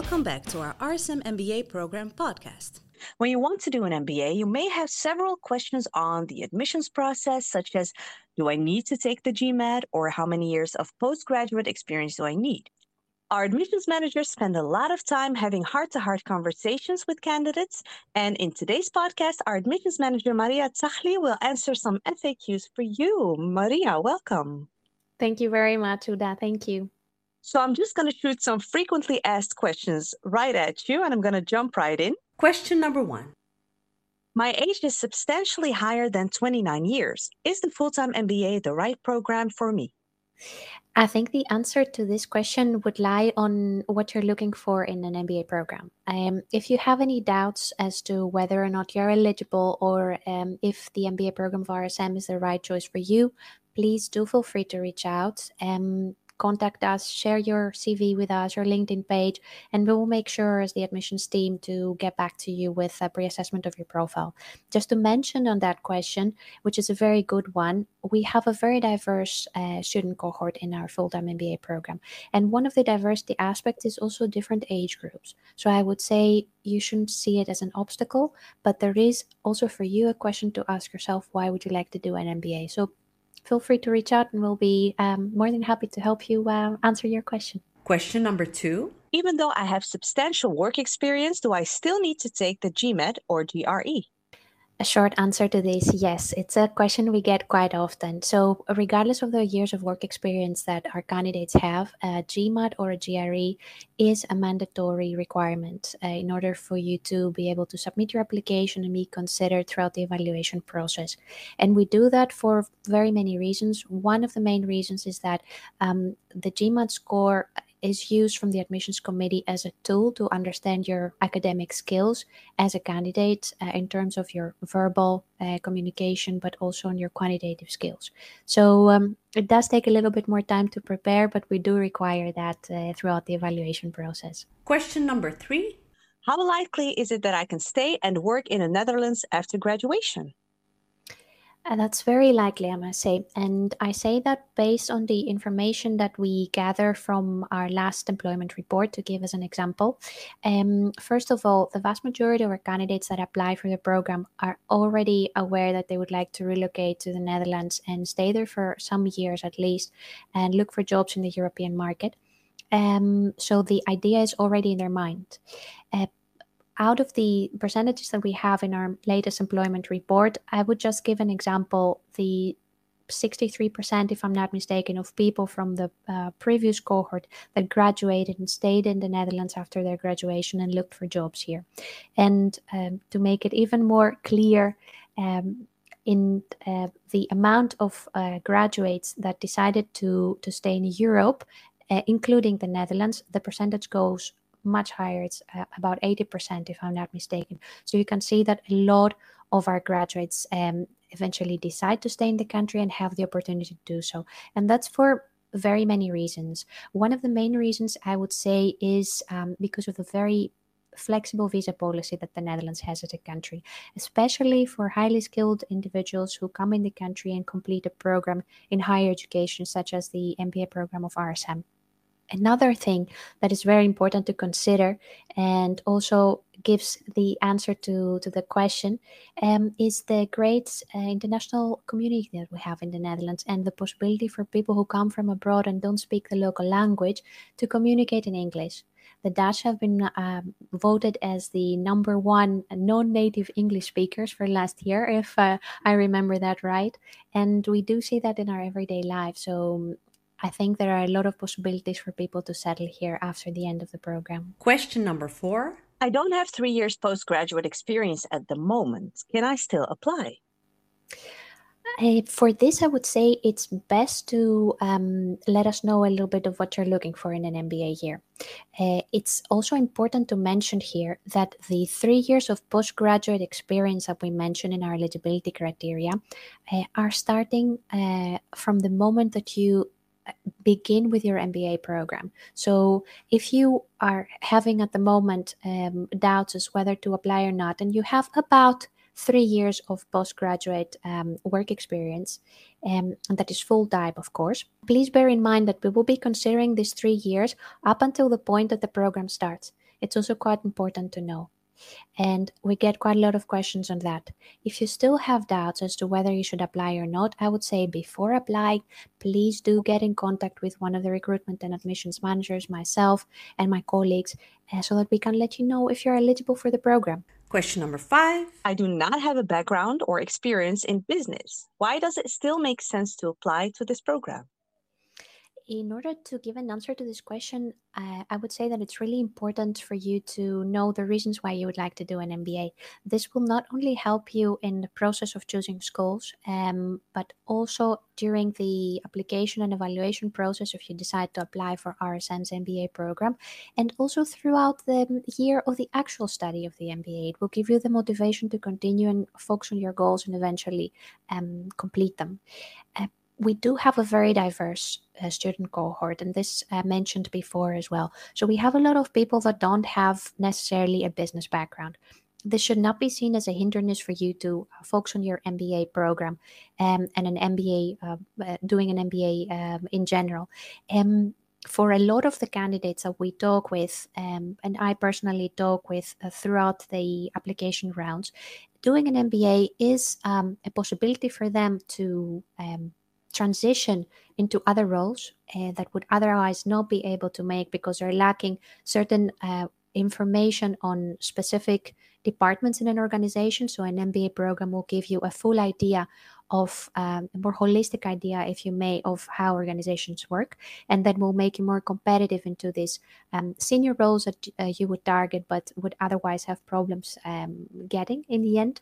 Welcome back to our RSM MBA program podcast. When you want to do an MBA, you may have several questions on the admissions process, such as Do I need to take the GMAT or how many years of postgraduate experience do I need? Our admissions managers spend a lot of time having heart to heart conversations with candidates. And in today's podcast, our admissions manager, Maria Tsahli, will answer some FAQs for you. Maria, welcome. Thank you very much, Uda. Thank you. So I'm just going to shoot some frequently asked questions right at you, and I'm going to jump right in. Question number one My age is substantially higher than 29 years. Is the full time MBA the right program for me? I think the answer to this question would lie on what you're looking for in an MBA program. Um, if you have any doubts as to whether or not you're eligible or um, if the MBA program of RSM is the right choice for you, please do feel free to reach out. Um, contact us, share your CV with us, your LinkedIn page, and we will make sure as the admissions team to get back to you with a pre-assessment of your profile. Just to mention on that question, which is a very good one, we have a very diverse uh, student cohort in our full-time MBA program, and one of the diversity aspects is also different age groups. So I would say you shouldn't see it as an obstacle, but there is also for you a question to ask yourself: Why would you like to do an MBA? So feel free to reach out and we'll be um, more than happy to help you uh, answer your question. Question number two Even though I have substantial work experience, do I still need to take the GMAT or GRE? A short answer to this yes, it's a question we get quite often. So, regardless of the years of work experience that our candidates have, a GMAT or a GRE is a mandatory requirement uh, in order for you to be able to submit your application and be considered throughout the evaluation process. And we do that for very many reasons. One of the main reasons is that um, the GMAT score is used from the admissions committee as a tool to understand your academic skills as a candidate uh, in terms of your verbal uh, communication, but also on your quantitative skills. So um, it does take a little bit more time to prepare, but we do require that uh, throughout the evaluation process. Question number three How likely is it that I can stay and work in the Netherlands after graduation? Uh, that's very likely, I must say. And I say that based on the information that we gather from our last employment report, to give as an example. Um, first of all, the vast majority of our candidates that apply for the program are already aware that they would like to relocate to the Netherlands and stay there for some years at least and look for jobs in the European market. Um, so the idea is already in their mind. Uh, out of the percentages that we have in our latest employment report, I would just give an example. The 63%, if I'm not mistaken, of people from the uh, previous cohort that graduated and stayed in the Netherlands after their graduation and looked for jobs here. And um, to make it even more clear, um, in uh, the amount of uh, graduates that decided to, to stay in Europe, uh, including the Netherlands, the percentage goes much higher. It's uh, about 80%, if I'm not mistaken. So you can see that a lot of our graduates um, eventually decide to stay in the country and have the opportunity to do so. And that's for very many reasons. One of the main reasons I would say is um, because of the very flexible visa policy that the Netherlands has as a country, especially for highly skilled individuals who come in the country and complete a program in higher education, such as the MBA program of RSM. Another thing that is very important to consider and also gives the answer to, to the question um, is the great uh, international community that we have in the Netherlands and the possibility for people who come from abroad and don't speak the local language to communicate in English. The Dutch have been uh, voted as the number one non native English speakers for last year, if uh, I remember that right. And we do see that in our everyday life. So I think there are a lot of possibilities for people to settle here after the end of the program. Question number four I don't have three years postgraduate experience at the moment. Can I still apply? Uh, for this, I would say it's best to um, let us know a little bit of what you're looking for in an MBA year. Uh, it's also important to mention here that the three years of postgraduate experience that we mentioned in our eligibility criteria uh, are starting uh, from the moment that you begin with your MBA program. So, if you are having at the moment um, doubts as whether to apply or not, and you have about three years of postgraduate um, work experience, um, and that is full time, of course, please bear in mind that we will be considering these three years up until the point that the program starts. It's also quite important to know. And we get quite a lot of questions on that. If you still have doubts as to whether you should apply or not, I would say before applying, please do get in contact with one of the recruitment and admissions managers, myself, and my colleagues, uh, so that we can let you know if you're eligible for the program. Question number five. I do not have a background or experience in business. Why does it still make sense to apply to this program? In order to give an answer to this question, uh, I would say that it's really important for you to know the reasons why you would like to do an MBA. This will not only help you in the process of choosing schools, um, but also during the application and evaluation process if you decide to apply for RSM's MBA program, and also throughout the year of the actual study of the MBA. It will give you the motivation to continue and focus on your goals and eventually um, complete them. Uh, we do have a very diverse uh, student cohort, and this uh, mentioned before as well. So we have a lot of people that don't have necessarily a business background. This should not be seen as a hindrance for you to uh, focus on your MBA program um, and an MBA, uh, uh, doing an MBA um, in general. Um, for a lot of the candidates that we talk with, um, and I personally talk with uh, throughout the application rounds, doing an MBA is um, a possibility for them to um, transition into other roles uh, that would otherwise not be able to make because they're lacking certain uh, information on specific departments in an organization. So, an MBA program will give you a full idea of um, a more holistic idea, if you may, of how organizations work, and that will make you more competitive into these um, senior roles that uh, you would target but would otherwise have problems um, getting in the end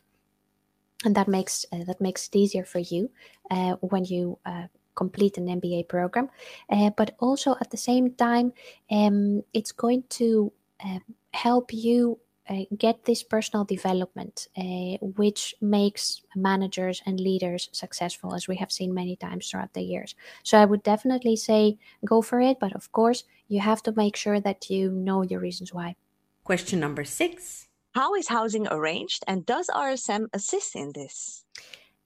and that makes uh, that makes it easier for you uh, when you uh, complete an MBA program. Uh, but also at the same time, um, it's going to um, help you uh, get this personal development, uh, which makes managers and leaders successful, as we have seen many times throughout the years. So I would definitely say go for it, but of course, you have to make sure that you know your reasons why. Question number six. How is housing arranged and does RSM assist in this?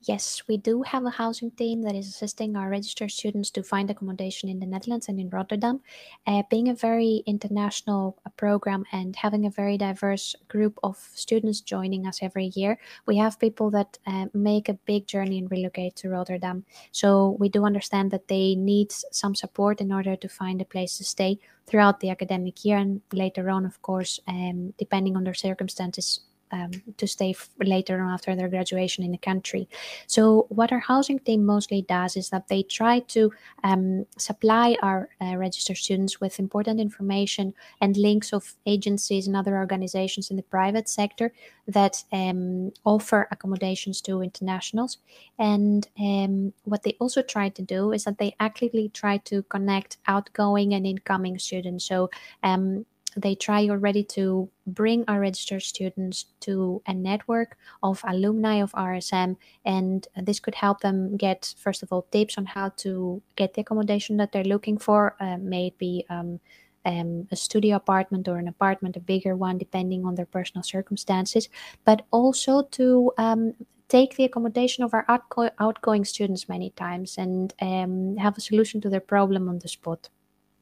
Yes, we do have a housing team that is assisting our registered students to find accommodation in the Netherlands and in Rotterdam. Uh, being a very international uh, program and having a very diverse group of students joining us every year, we have people that uh, make a big journey and relocate to Rotterdam. So we do understand that they need some support in order to find a place to stay throughout the academic year and later on, of course, um, depending on their circumstances, um, to stay later on after their graduation in the country. So, what our housing team mostly does is that they try to um, supply our uh, registered students with important information and links of agencies and other organizations in the private sector that um, offer accommodations to internationals. And um, what they also try to do is that they actively try to connect outgoing and incoming students. So, um, they try already to bring our registered students to a network of alumni of RSM, and this could help them get, first of all, tips on how to get the accommodation that they're looking for. Uh, may be um, um, a studio apartment or an apartment, a bigger one, depending on their personal circumstances, but also to um, take the accommodation of our outgo- outgoing students many times and um, have a solution to their problem on the spot.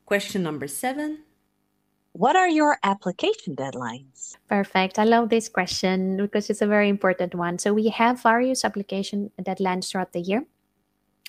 Question number seven. What are your application deadlines? Perfect. I love this question because it's a very important one. So, we have various application deadlines throughout the year.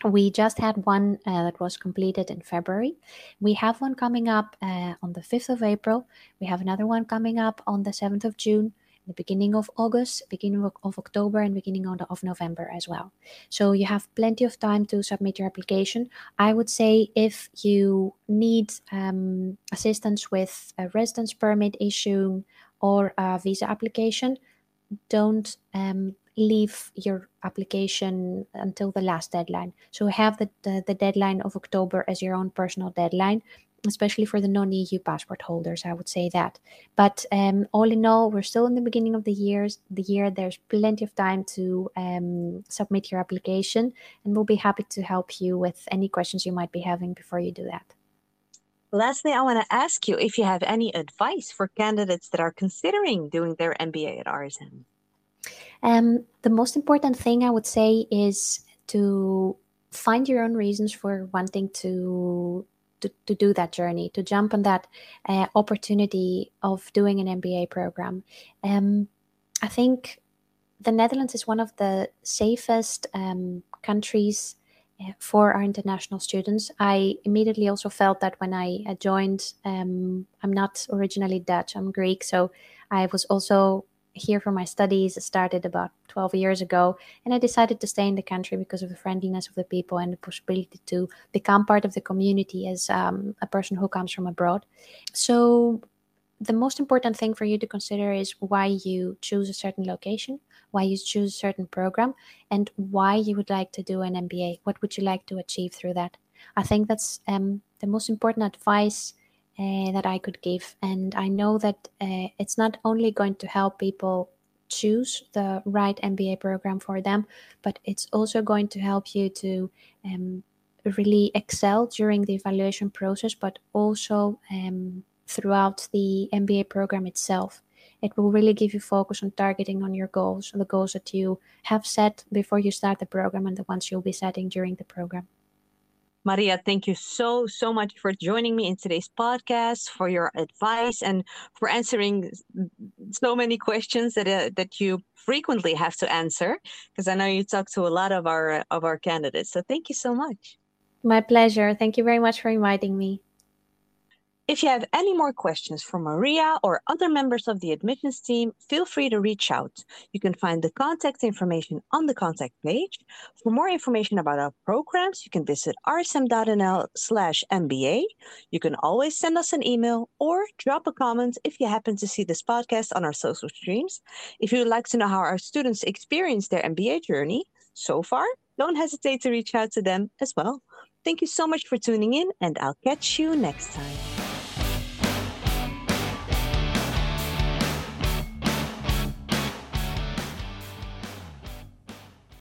We just had one uh, that was completed in February. We have one coming up uh, on the 5th of April. We have another one coming up on the 7th of June the beginning of August, beginning of, October, and beginning of, of November as well. So you have plenty of time to submit your application. I would say if you need um, assistance with a residence permit issue or a visa application, don't um, leave your application until the last deadline. So have the, the, the deadline of October as your own personal deadline especially for the non-EU passport holders. I would say that. But um, all in all, we're still in the beginning of the years. The year there's plenty of time to um, submit your application, and we'll be happy to help you with any questions you might be having before you do that. Lastly, I want to ask you if you have any advice for candidates that are considering doing their MBA at RSM. Um, the most important thing I would say is to find your own reasons for wanting to to, to do that journey, to jump on that uh, opportunity of doing an MBA program. Um, I think the Netherlands is one of the safest um, countries uh, for our international students. I immediately also felt that when I joined, um, I'm not originally Dutch, I'm Greek, so I was also here for my studies. I started about 12 years ago, and I decided to stay in the country because of the friendliness of the people and the possibility to become part of the community as um, a person who comes from abroad. So, the most important thing for you to consider is why you choose a certain location, why you choose a certain program, and why you would like to do an MBA. What would you like to achieve through that? I think that's um, the most important advice uh, that I could give. And I know that uh, it's not only going to help people choose the right MBA program for them, but it's also going to help you to um, really excel during the evaluation process, but also um, throughout the MBA program itself. It will really give you focus on targeting on your goals, the goals that you have set before you start the program and the ones you'll be setting during the program. Maria, thank you so, so much for joining me in today's podcast, for your advice, and for answering so many questions that uh, that you frequently have to answer. Because I know you talk to a lot of our of our candidates. So thank you so much. My pleasure. Thank you very much for inviting me. If you have any more questions for Maria or other members of the admissions team, feel free to reach out. You can find the contact information on the contact page. For more information about our programs, you can visit rsm.nl slash MBA. You can always send us an email or drop a comment if you happen to see this podcast on our social streams. If you would like to know how our students experience their MBA journey so far, don't hesitate to reach out to them as well. Thank you so much for tuning in, and I'll catch you next time.